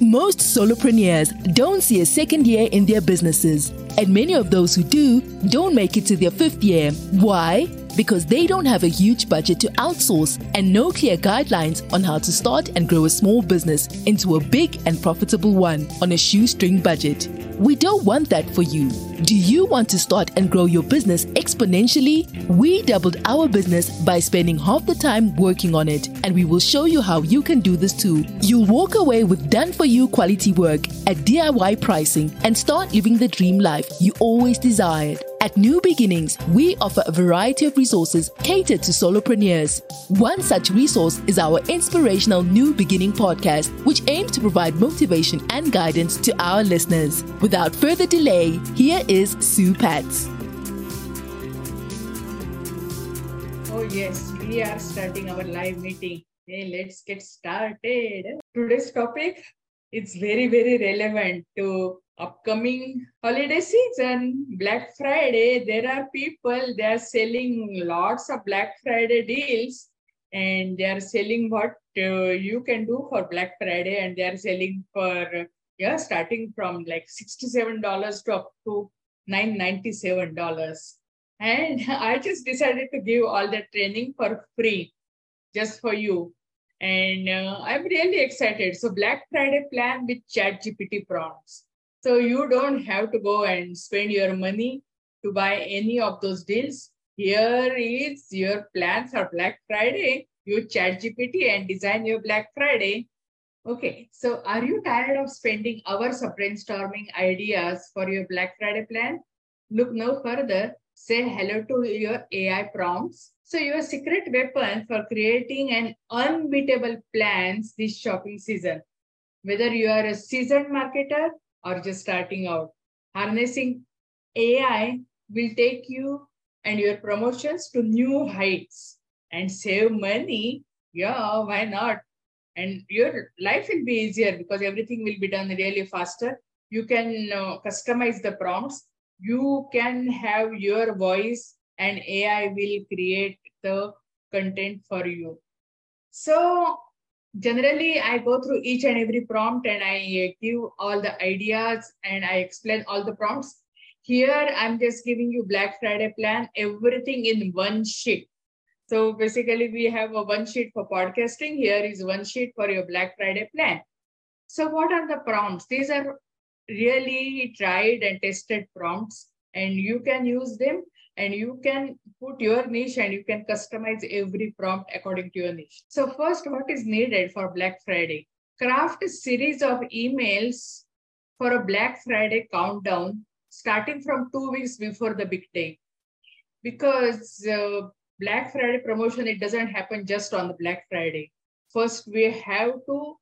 Most solopreneurs don't see a second year in their businesses, and many of those who do don't make it to their fifth year. Why? Because they don't have a huge budget to outsource and no clear guidelines on how to start and grow a small business into a big and profitable one on a shoestring budget. We don't want that for you. Do you want to start and grow your business exponentially? We doubled our business by spending half the time working on it, and we will show you how you can do this too. You'll walk away with done for you quality work at DIY pricing and start living the dream life you always desired. At New Beginnings, we offer a variety of resources catered to solopreneurs. One such resource is our inspirational New Beginning podcast, which aims to provide motivation and guidance to our listeners. Without further delay, here is Sue Pats. Oh, yes, we are starting our live meeting. Hey, let's get started. Today's topic it's very, very relevant to upcoming holiday season. Black Friday, there are people, they are selling lots of Black Friday deals and they are selling what uh, you can do for Black Friday and they are selling for, yeah, starting from like $67 to up to $997. And I just decided to give all the training for free just for you and uh, I'm really excited. So Black Friday plan with ChatGPT prompts. So you don't have to go and spend your money to buy any of those deals. Here is your plan for Black Friday. You ChatGPT and design your Black Friday. Okay, so are you tired of spending hours of brainstorming ideas for your Black Friday plan? Look no further. Say hello to your AI prompts so your secret weapon for creating an unbeatable plans this shopping season, whether you are a seasoned marketer or just starting out, harnessing AI will take you and your promotions to new heights and save money. Yeah, why not? And your life will be easier because everything will be done really faster. You can uh, customize the prompts. You can have your voice and AI will create the content for you. So generally I go through each and every prompt and I give all the ideas and I explain all the prompts. Here I'm just giving you Black Friday plan, everything in one sheet. So basically we have a one sheet for podcasting. Here is one sheet for your Black Friday plan. So what are the prompts? These are really tried and tested prompts and you can use them and you can put your niche and you can customize every prompt according to your niche. So first, what is needed for Black Friday? Craft a series of emails for a Black Friday countdown starting from two weeks before the big day. Because uh, Black Friday promotion, it doesn't happen just on the Black Friday. First, we have to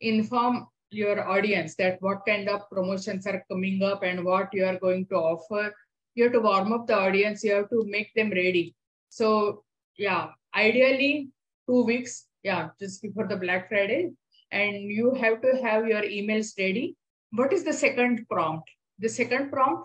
inform your audience that what kind of promotions are coming up and what you are going to offer you have to warm up the audience you have to make them ready. So yeah ideally two weeks yeah just before the black friday. And you have to have your emails ready. What is the second prompt? The second prompt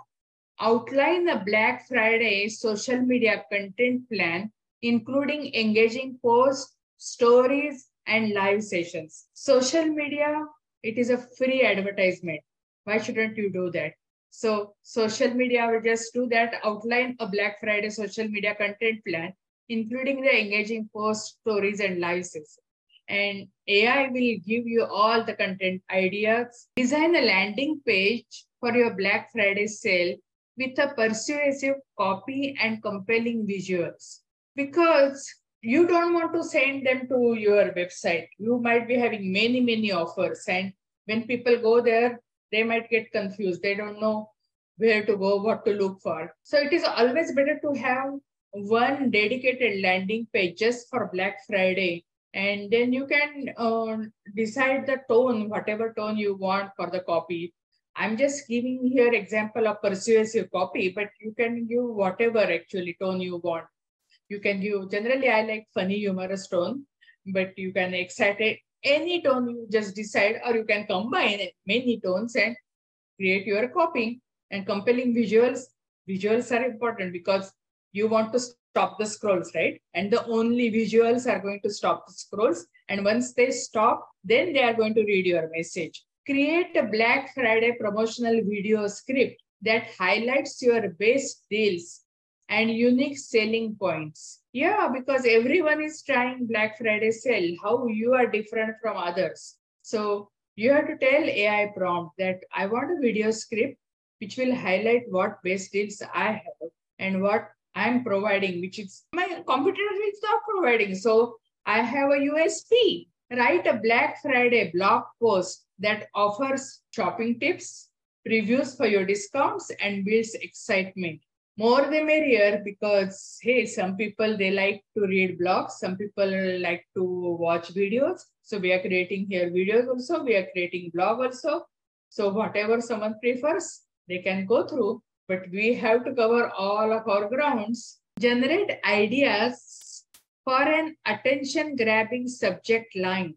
outline a black friday social media content plan including engaging posts stories and live sessions. Social media it is a free advertisement. Why shouldn't you do that so social media will just do that, outline a Black Friday social media content plan, including the engaging post stories and live sessions. And AI will give you all the content ideas. Design a landing page for your Black Friday sale with a persuasive copy and compelling visuals. Because you don't want to send them to your website. You might be having many, many offers. And when people go there, they might get confused. They don't know where to go, what to look for. So it is always better to have one dedicated landing page just for Black Friday. And then you can uh, decide the tone, whatever tone you want for the copy. I'm just giving here example of persuasive copy, but you can give whatever actually tone you want. You can give, generally I like funny humorous tone, but you can excite any tone you just decide, or you can combine many tones and create your copy. And compelling visuals, visuals are important because you want to stop the scrolls, right? And the only visuals are going to stop the scrolls. And once they stop, then they are going to read your message. create a Black Friday promotional video script that highlights your best deals and unique selling points. Yeah, because everyone is trying Black Friday sale, how you are different from others. So you have to tell AI prompt that I want a video script which will highlight what best deals I have and what I'm providing, which is my competitor is not providing. So I have a USP. Write a Black Friday blog post that offers shopping tips, previews for your discounts, and builds excitement. More the merrier because, hey, some people, they like to read blogs. Some people like to watch videos. So we are creating here videos also. We are creating blog also. So whatever someone prefers, they can go through. But we have to cover all of our grounds. Generate ideas for an attention grabbing subject line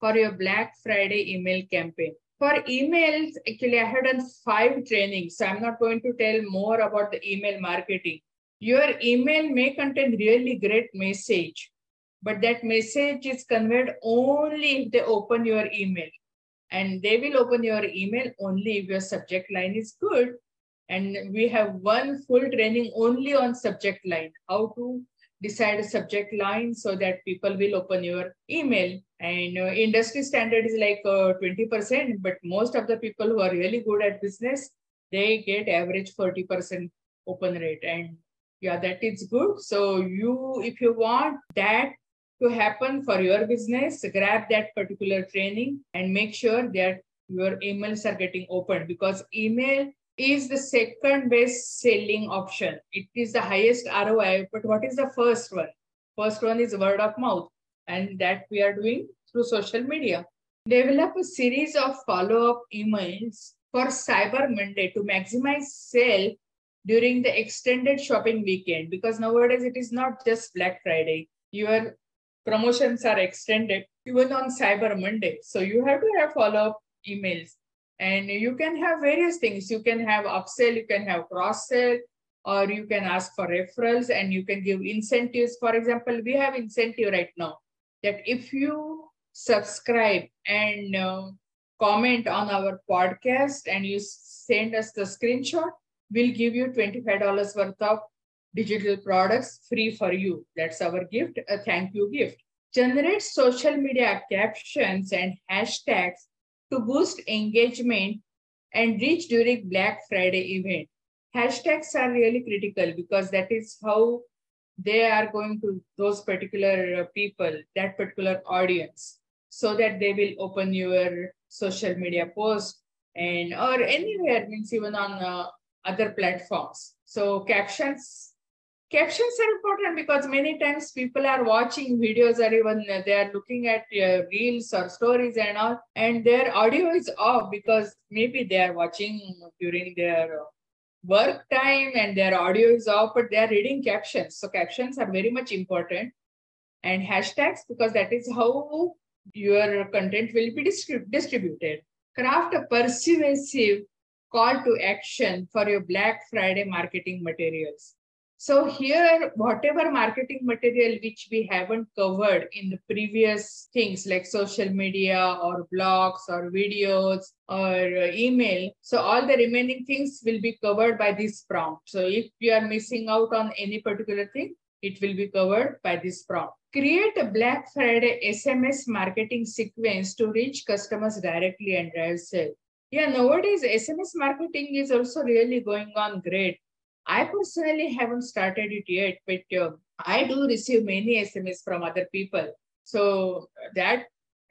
for your Black Friday email campaign. For emails, actually, I had done five trainings. So I'm not going to tell more about the email marketing. Your email may contain really great message, but that message is conveyed only if they open your email. And they will open your email only if your subject line is good. And we have one full training only on subject line, how to decide a subject line so that people will open your email. And uh, industry standard is like uh, 20%, but most of the people who are really good at business, they get average 40% open rate. And yeah, that is good. So you, if you want that to happen for your business, grab that particular training and make sure that your emails are getting opened because email is the second best selling option. It is the highest ROI, but what is the first one? First one is word of mouth, and that we are doing through social media. Develop a series of follow-up emails for Cyber Monday to maximize sale during the extended shopping weekend because nowadays it is not just Black Friday. Your promotions are extended even on Cyber Monday. So you have to have follow-up emails and you can have various things. You can have upsell, you can have cross sell, or you can ask for referrals and you can give incentives. For example, we have incentive right now that if you subscribe and uh, comment on our podcast and you send us the screenshot, we'll give you $25 worth of digital products free for you. That's our gift, a thank you gift. Generate social media captions and hashtags to boost engagement and reach during Black Friday event. Hashtags are really critical because that is how they are going to those particular uh, people, that particular audience, so that they will open your social media post and or anywhere means even on uh, other platforms. So captions captions are important because many times people are watching videos or even they are looking at uh, reels or stories and all and their audio is off because maybe they are watching during their work time and their audio is off but they are reading captions. So captions are very much important. And hashtags because that is how your content will be distrib distributed. Craft a persuasive call to action for your black friday marketing materials so here, whatever marketing material which we haven't covered in the previous things like social media or blogs or videos or email, so all the remaining things will be covered by this prompt. So if you are missing out on any particular thing, it will be covered by this prompt. Create a Black Friday SMS marketing sequence to reach customers directly and drive sales. Yeah, nowadays SMS marketing is also really going on great I personally haven't started it yet, but uh, I do receive many SMS from other people. So that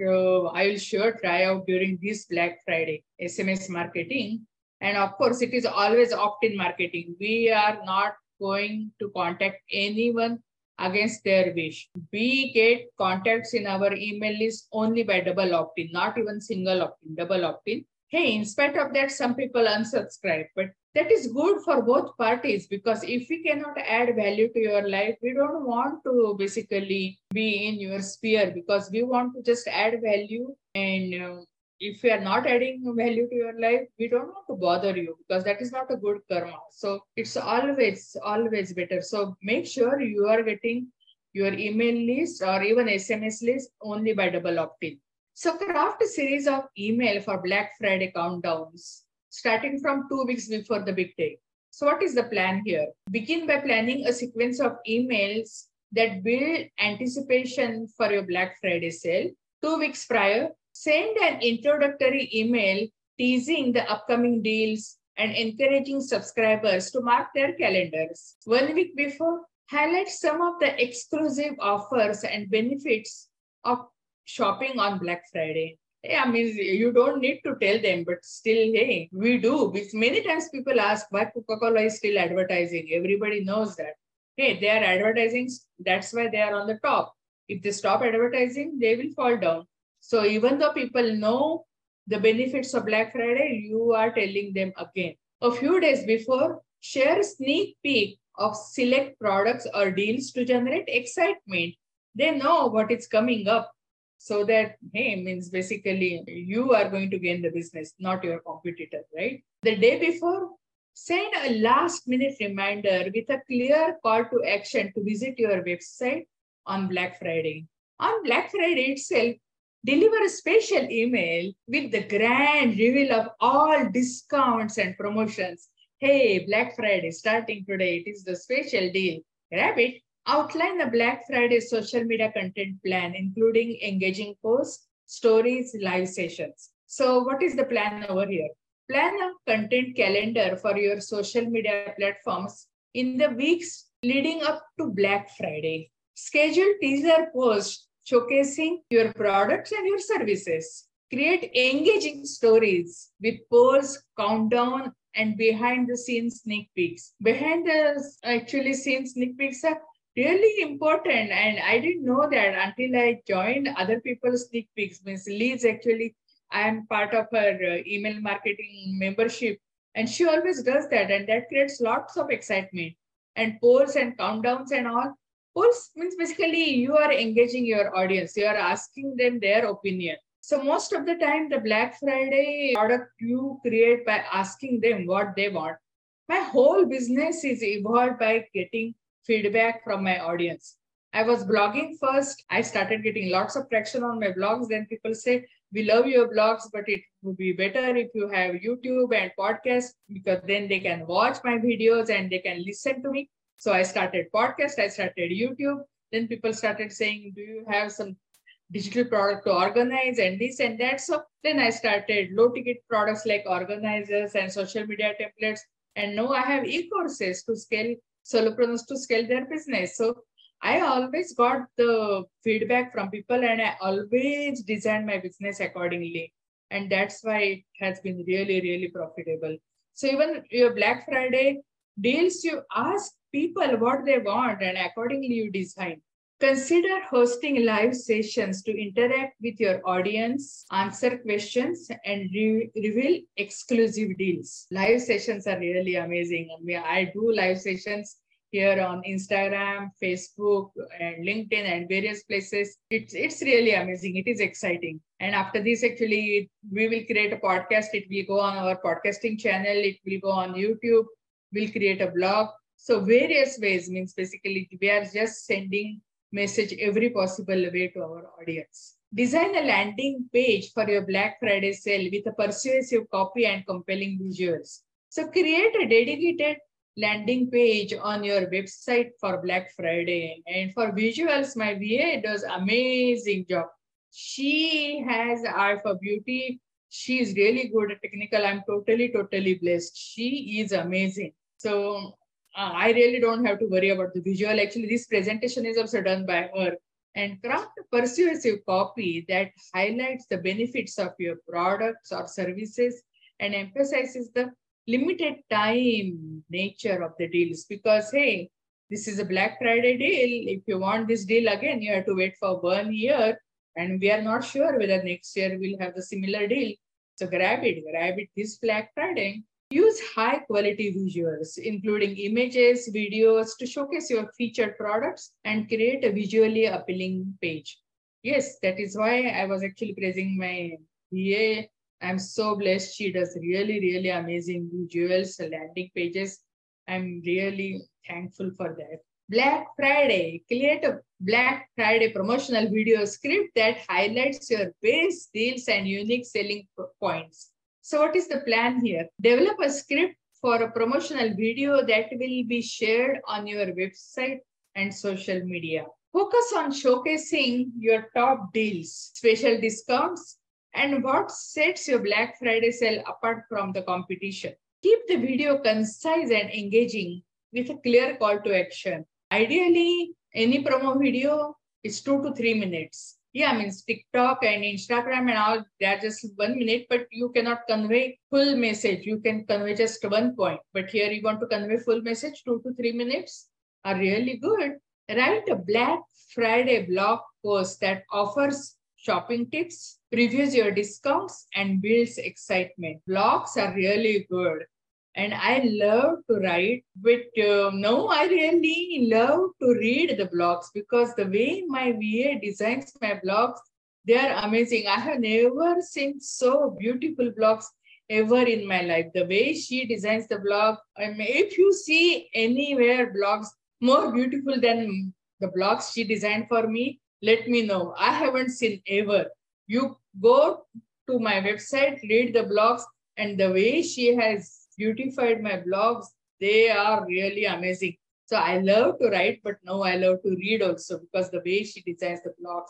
uh, I will sure try out during this Black Friday SMS marketing. And of course, it is always opt-in marketing. We are not going to contact anyone against their wish. We get contacts in our email list only by double opt-in, not even single opt-in, double opt-in. Hey, in spite of that, some people unsubscribe, but that is good for both parties because if we cannot add value to your life, we don't want to basically be in your sphere because we want to just add value. And uh, if we are not adding value to your life, we don't want to bother you because that is not a good karma. So it's always, always better. So make sure you are getting your email list or even SMS list only by double opt-in. So craft a series of email for Black Friday countdowns, starting from two weeks before the big day. So what is the plan here? Begin by planning a sequence of emails that build anticipation for your Black Friday sale. Two weeks prior, send an introductory email teasing the upcoming deals and encouraging subscribers to mark their calendars. One week before, highlight some of the exclusive offers and benefits of shopping on Black Friday. Yeah, I mean, you don't need to tell them, but still, hey, we do. Many times people ask why Coca-Cola is still advertising. Everybody knows that. Hey, they are advertising. That's why they are on the top. If they stop advertising, they will fall down. So even though people know the benefits of Black Friday, you are telling them again. A few days before, share sneak peek of select products or deals to generate excitement. They know what is coming up so that hey means basically you are going to gain the business not your competitor right? The day before send a last minute reminder with a clear call to action to visit your website on black friday. On black friday itself deliver a special email with the grand reveal of all discounts and promotions. Hey black friday starting today it is the special deal. Grab it Outline the Black Friday social media content plan, including engaging posts, stories, live sessions. So what is the plan over here? Plan a content calendar for your social media platforms in the weeks leading up to Black Friday. Schedule teaser posts showcasing your products and your services. Create engaging stories with polls, countdown, and behind the scenes sneak peeks. Behind the actually scenes sneak peeks are really important. And I didn't know that until I joined other people's sneak peeks. Miss Liz actually, I'm part of her uh, email marketing membership. And she always does that. And that creates lots of excitement. And polls and countdowns and all. Polls means basically you are engaging your audience. You are asking them their opinion. So most of the time, the Black Friday product you create by asking them what they want. My whole business is evolved by getting feedback from my audience. I was blogging first. I started getting lots of traction on my blogs. Then people say, we love your blogs, but it would be better if you have YouTube and podcast because then they can watch my videos and they can listen to me. So I started podcast, I started YouTube. Then people started saying, do you have some digital product to organize and this and that. So then I started low ticket products like organizers and social media templates. And now I have e-courses to scale solopreneurs to scale their business. So I always got the feedback from people and I always designed my business accordingly. And that's why it has been really, really profitable. So even your Black Friday deals, you ask people what they want and accordingly you design. Consider hosting live sessions to interact with your audience, answer questions, and re reveal exclusive deals. Live sessions are really amazing. I, mean, I do live sessions here on Instagram, Facebook, and LinkedIn, and various places. It's it's really amazing. It is exciting. And after this, actually, we will create a podcast. It will go on our podcasting channel. It will go on YouTube. We'll create a blog. So various ways means basically we are just sending message every possible way to our audience. Design a landing page for your Black Friday sale with a persuasive copy and compelling visuals. So create a dedicated landing page on your website for Black Friday. And for visuals, my VA does amazing job. She has eye for beauty. She is really good at technical. I'm totally, totally blessed. She is amazing. So uh, I really don't have to worry about the visual. Actually, this presentation is also done by her. And craft persuasive copy that highlights the benefits of your products or services and emphasizes the limited time nature of the deals. Because, hey, this is a Black Friday deal. If you want this deal again, you have to wait for one year. And we are not sure whether next year we'll have the similar deal. So grab it, grab it this Black Friday. Use high quality visuals, including images, videos to showcase your featured products and create a visually appealing page. Yes, that is why I was actually praising my VA. I'm so blessed. She does really, really amazing visuals, landing pages. I'm really thankful for that. Black Friday. Create a Black Friday promotional video script that highlights your best deals and unique selling points. So what is the plan here? Develop a script for a promotional video that will be shared on your website and social media. Focus on showcasing your top deals, special discounts, and what sets your Black Friday sale apart from the competition. Keep the video concise and engaging with a clear call to action. Ideally, any promo video is two to three minutes. Yeah, I mean, TikTok and Instagram and all, they're just one minute, but you cannot convey full message. You can convey just one point. But here you want to convey full message, two to three minutes are really good. Write a Black Friday blog post that offers shopping tips, previews your discounts, and builds excitement. Blogs are really good. And I love to write, but uh, no, I really love to read the blogs because the way my VA designs my blogs, they are amazing. I have never seen so beautiful blogs ever in my life. The way she designs the blog, I mean, if you see anywhere blogs more beautiful than the blogs she designed for me, let me know. I haven't seen ever. You go to my website, read the blogs, and the way she has beautified my blogs, they are really amazing. So I love to write, but now I love to read also because the way she designs the blogs.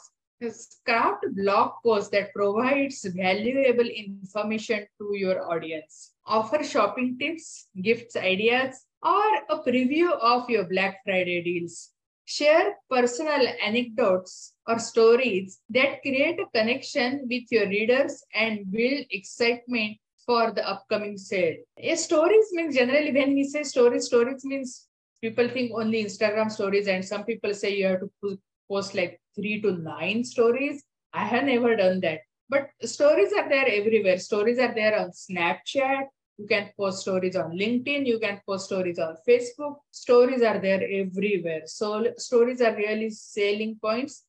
Craft blog post that provides valuable information to your audience. Offer shopping tips, gifts, ideas, or a preview of your Black Friday deals. Share personal anecdotes or stories that create a connection with your readers and build excitement for the upcoming sale. A stories means generally when we say stories, stories means people think only Instagram stories, and some people say you have to post like three to nine stories. I have never done that. But stories are there everywhere. Stories are there on Snapchat, you can post stories on LinkedIn. You can post stories on Facebook. Stories are there everywhere. So stories are really selling points.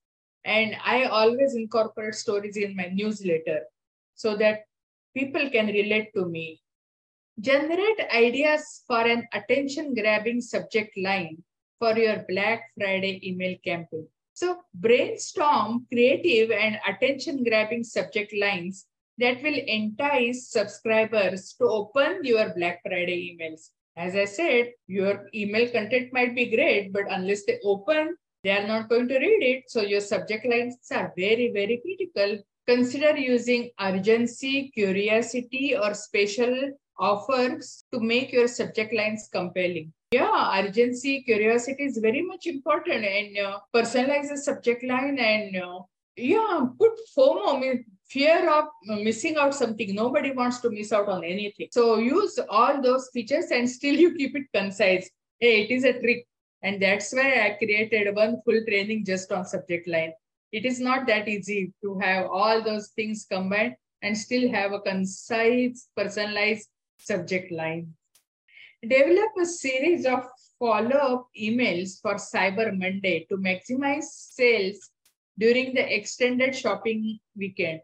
And I always incorporate stories in my newsletter so that people can relate to me. Generate ideas for an attention grabbing subject line for your Black Friday email campaign. So brainstorm creative and attention grabbing subject lines that will entice subscribers to open your Black Friday emails. As I said, your email content might be great, but unless they open, they are not going to read it. So your subject lines are very, very critical. Consider using urgency, curiosity, or special offers to make your subject lines compelling. Yeah, urgency, curiosity is very much important and uh, personalize the subject line and uh, yeah, put FOMO, fear of missing out something. Nobody wants to miss out on anything. So use all those features and still you keep it concise. Hey, it is a trick. And that's why I created one full training just on subject line. It is not that easy to have all those things combined and still have a concise, personalized subject line. Develop a series of follow-up emails for Cyber Monday to maximize sales during the extended shopping weekend.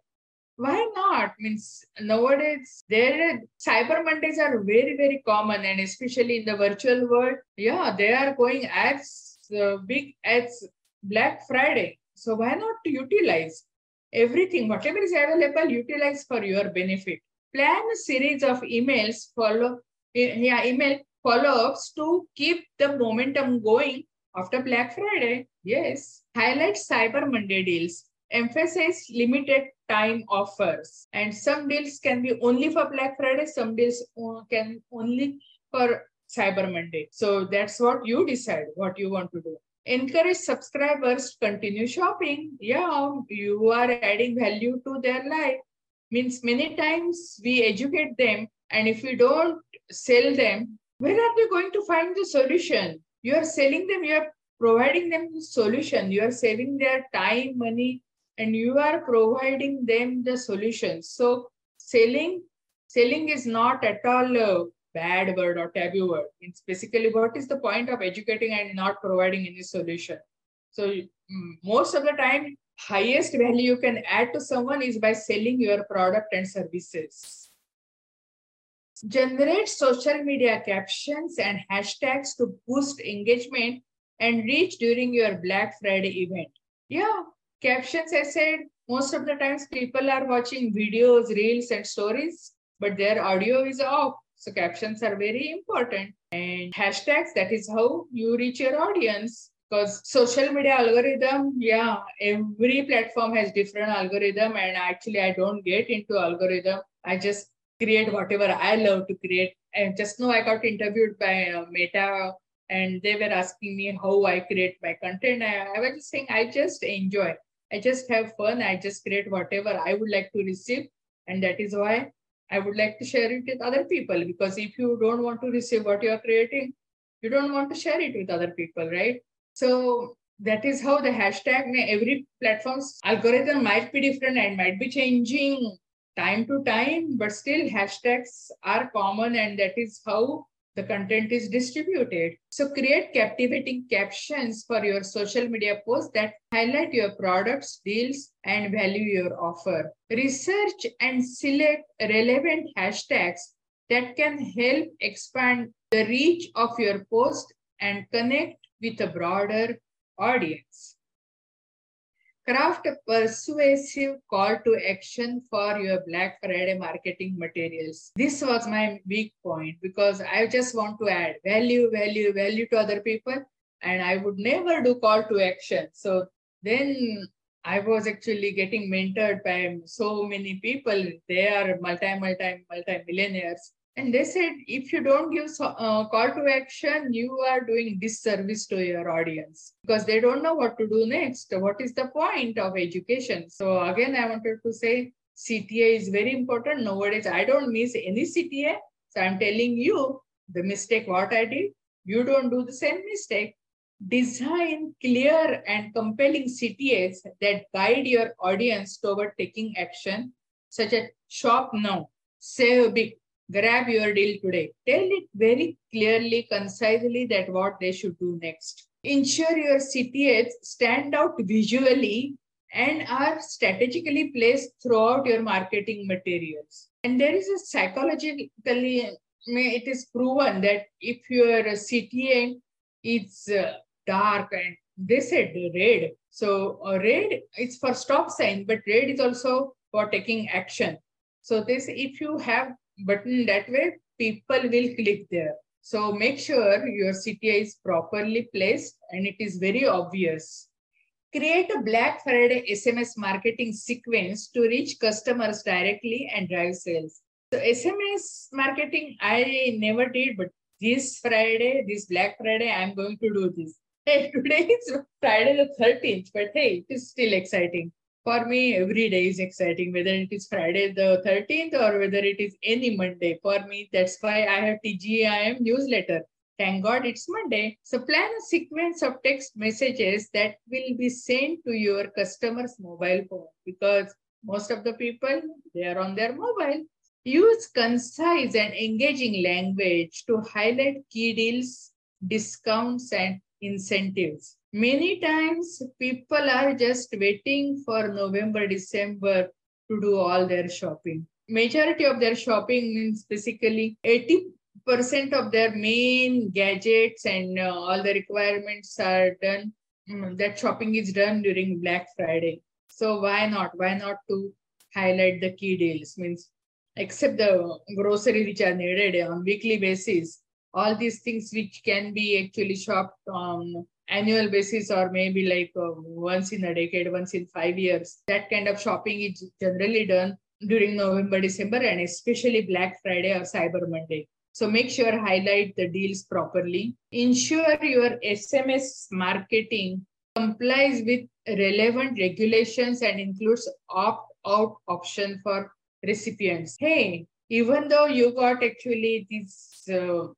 Why not? Means nowadays there cyber mondays are very very common and especially in the virtual world. Yeah they are going as uh, big as black friday so why not utilize everything whatever is available utilize for your benefit plan a series of emails follow yeah email follow-ups to keep the momentum going after black friday yes highlight cyber monday deals emphasize limited time offers. And some deals can be only for Black Friday, some deals can only for Cyber Monday. So that's what you decide what you want to do. Encourage subscribers to continue shopping. Yeah, you are adding value to their life. Means many times we educate them, and if we don't sell them, where are they going to find the solution? You are selling them, you are providing them the solution, you are saving their time, money, and you are providing them the solution. So selling, selling is not at all a bad word or taboo word. It's basically what is the point of educating and not providing any solution. So mm, most of the time, highest value you can add to someone is by selling your product and services. Generate social media captions and hashtags to boost engagement and reach during your Black Friday event. Yeah, captions, I said, most of the times people are watching videos, reels, and stories, but their audio is off. So captions are very important. And hashtags, that is how you reach your audience. Because social media algorithm, yeah, every platform has different algorithm. And actually, I don't get into algorithm. I just create whatever I love to create. And just now I got interviewed by uh, Meta and they were asking me how I create my content. I, I was just saying, I just enjoy. I just have fun. I just create whatever I would like to receive. And that is why I would like to share it with other people. Because if you don't want to receive what you are creating, you don't want to share it with other people, right? So that is how the hashtag, every platform's algorithm might be different and might be changing time to time, but still hashtags are common and that is how the content is distributed. So create captivating captions for your social media posts that highlight your products, deals, and value your offer. Research and select relevant hashtags that can help expand the reach of your post and connect with a broader audience. Craft a persuasive call to action for your Black Friday marketing materials. This was my weak point because I just want to add value, value, value to other people. And I would never do call to action. So then I was actually getting mentored by so many people. They are multi, multi, multi millionaires. And they said, if you don't give uh, call to action, you are doing disservice to your audience because they don't know what to do next. What is the point of education? So again, I wanted to say CTA is very important. Nowadays, I don't miss any CTA. So I'm telling you the mistake what I did. You don't do the same mistake. Design clear and compelling CTAs that guide your audience toward taking action, such as shop now, save big, grab your deal today. Tell it very clearly, concisely that what they should do next. Ensure your CTAs stand out visually and are strategically placed throughout your marketing materials. And there is a psychologically, it is proven that if your CTA is uh, dark and they said red, so uh, red is for stop sign, but red is also for taking action. So this, if you have button that way, people will click there. So make sure your CTA is properly placed and it is very obvious. Create a Black Friday SMS marketing sequence to reach customers directly and drive sales. So SMS marketing, I never did, but this Friday, this Black Friday, I'm going to do this. Hey, today is Friday the 13th, but hey, it is still exciting for me, every day is exciting, whether it is Friday the 13th or whether it is any Monday. For me, that's why I have TGIM newsletter. Thank God it's Monday. So plan a sequence of text messages that will be sent to your customer's mobile phone because most of the people, they are on their mobile. Use concise and engaging language to highlight key deals, discounts, and incentives. Many times people are just waiting for November, December to do all their shopping. Majority of their shopping means basically 80% of their main gadgets and uh, all the requirements are done. Mm, that shopping is done during Black Friday. So why not? Why not to highlight the key deals? Means except the grocery which are needed on weekly basis, all these things which can be actually shopped on annual basis or maybe like uh, once in a decade, once in five years. That kind of shopping is generally done during November, December, and especially Black Friday or Cyber Monday. So make sure highlight the deals properly. Ensure your SMS marketing complies with relevant regulations and includes opt-out option for recipients. Hey, even though you got actually these uh,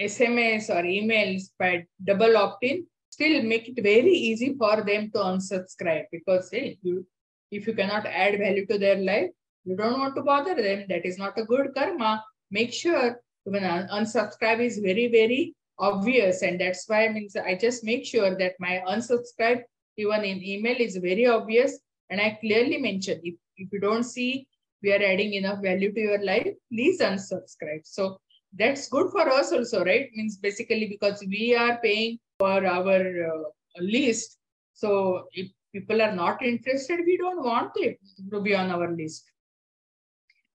SMS or emails by double opt-in, still make it very easy for them to unsubscribe because hey, you, if you cannot add value to their life, you don't want to bother them. That is not a good karma. Make sure when unsubscribe is very, very obvious. And that's why I means I just make sure that my unsubscribe even in email is very obvious. And I clearly mention if, if you don't see we are adding enough value to your life, please unsubscribe. So that's good for us also, right? Means basically because we are paying for our uh, list. So if people are not interested, we don't want it to be on our list.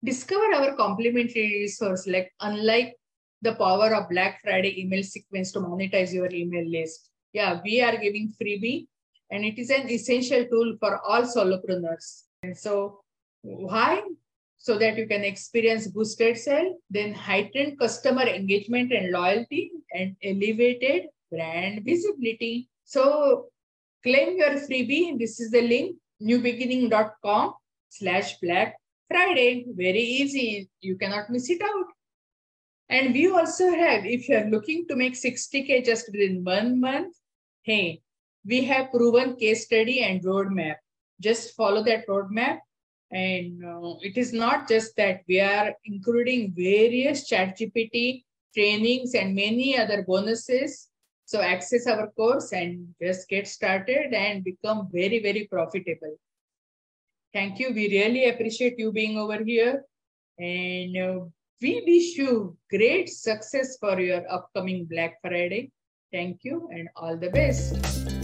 Discover our complementary resource, like unlike the power of Black Friday email sequence to monetize your email list. Yeah, we are giving freebie and it is an essential tool for all solopreneurs. And so why? So that you can experience boosted sale, then heightened customer engagement and loyalty and elevated brand visibility. So claim your freebie. This is the link, nubeginning.com slash black Friday. Very easy. You cannot miss it out. And we also have, if you're looking to make 60K just within one month, hey, we have proven case study and roadmap. Just follow that roadmap. And uh, it is not just that we are including various ChatGPT trainings and many other bonuses. So access our course and just get started and become very, very profitable. Thank you. We really appreciate you being over here. And uh, we wish you great success for your upcoming Black Friday. Thank you and all the best.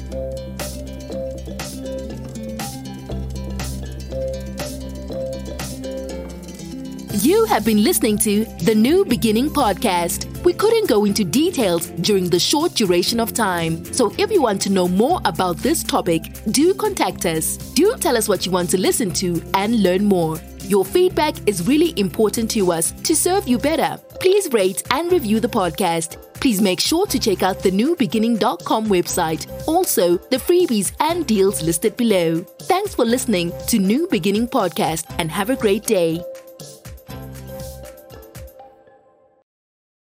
You have been listening to the New Beginning Podcast. We couldn't go into details during the short duration of time. So if you want to know more about this topic, do contact us. Do tell us what you want to listen to and learn more. Your feedback is really important to us to serve you better. Please rate and review the podcast. Please make sure to check out the nubeginning.com website, also the freebies and deals listed below. Thanks for listening to New Beginning Podcast and have a great day.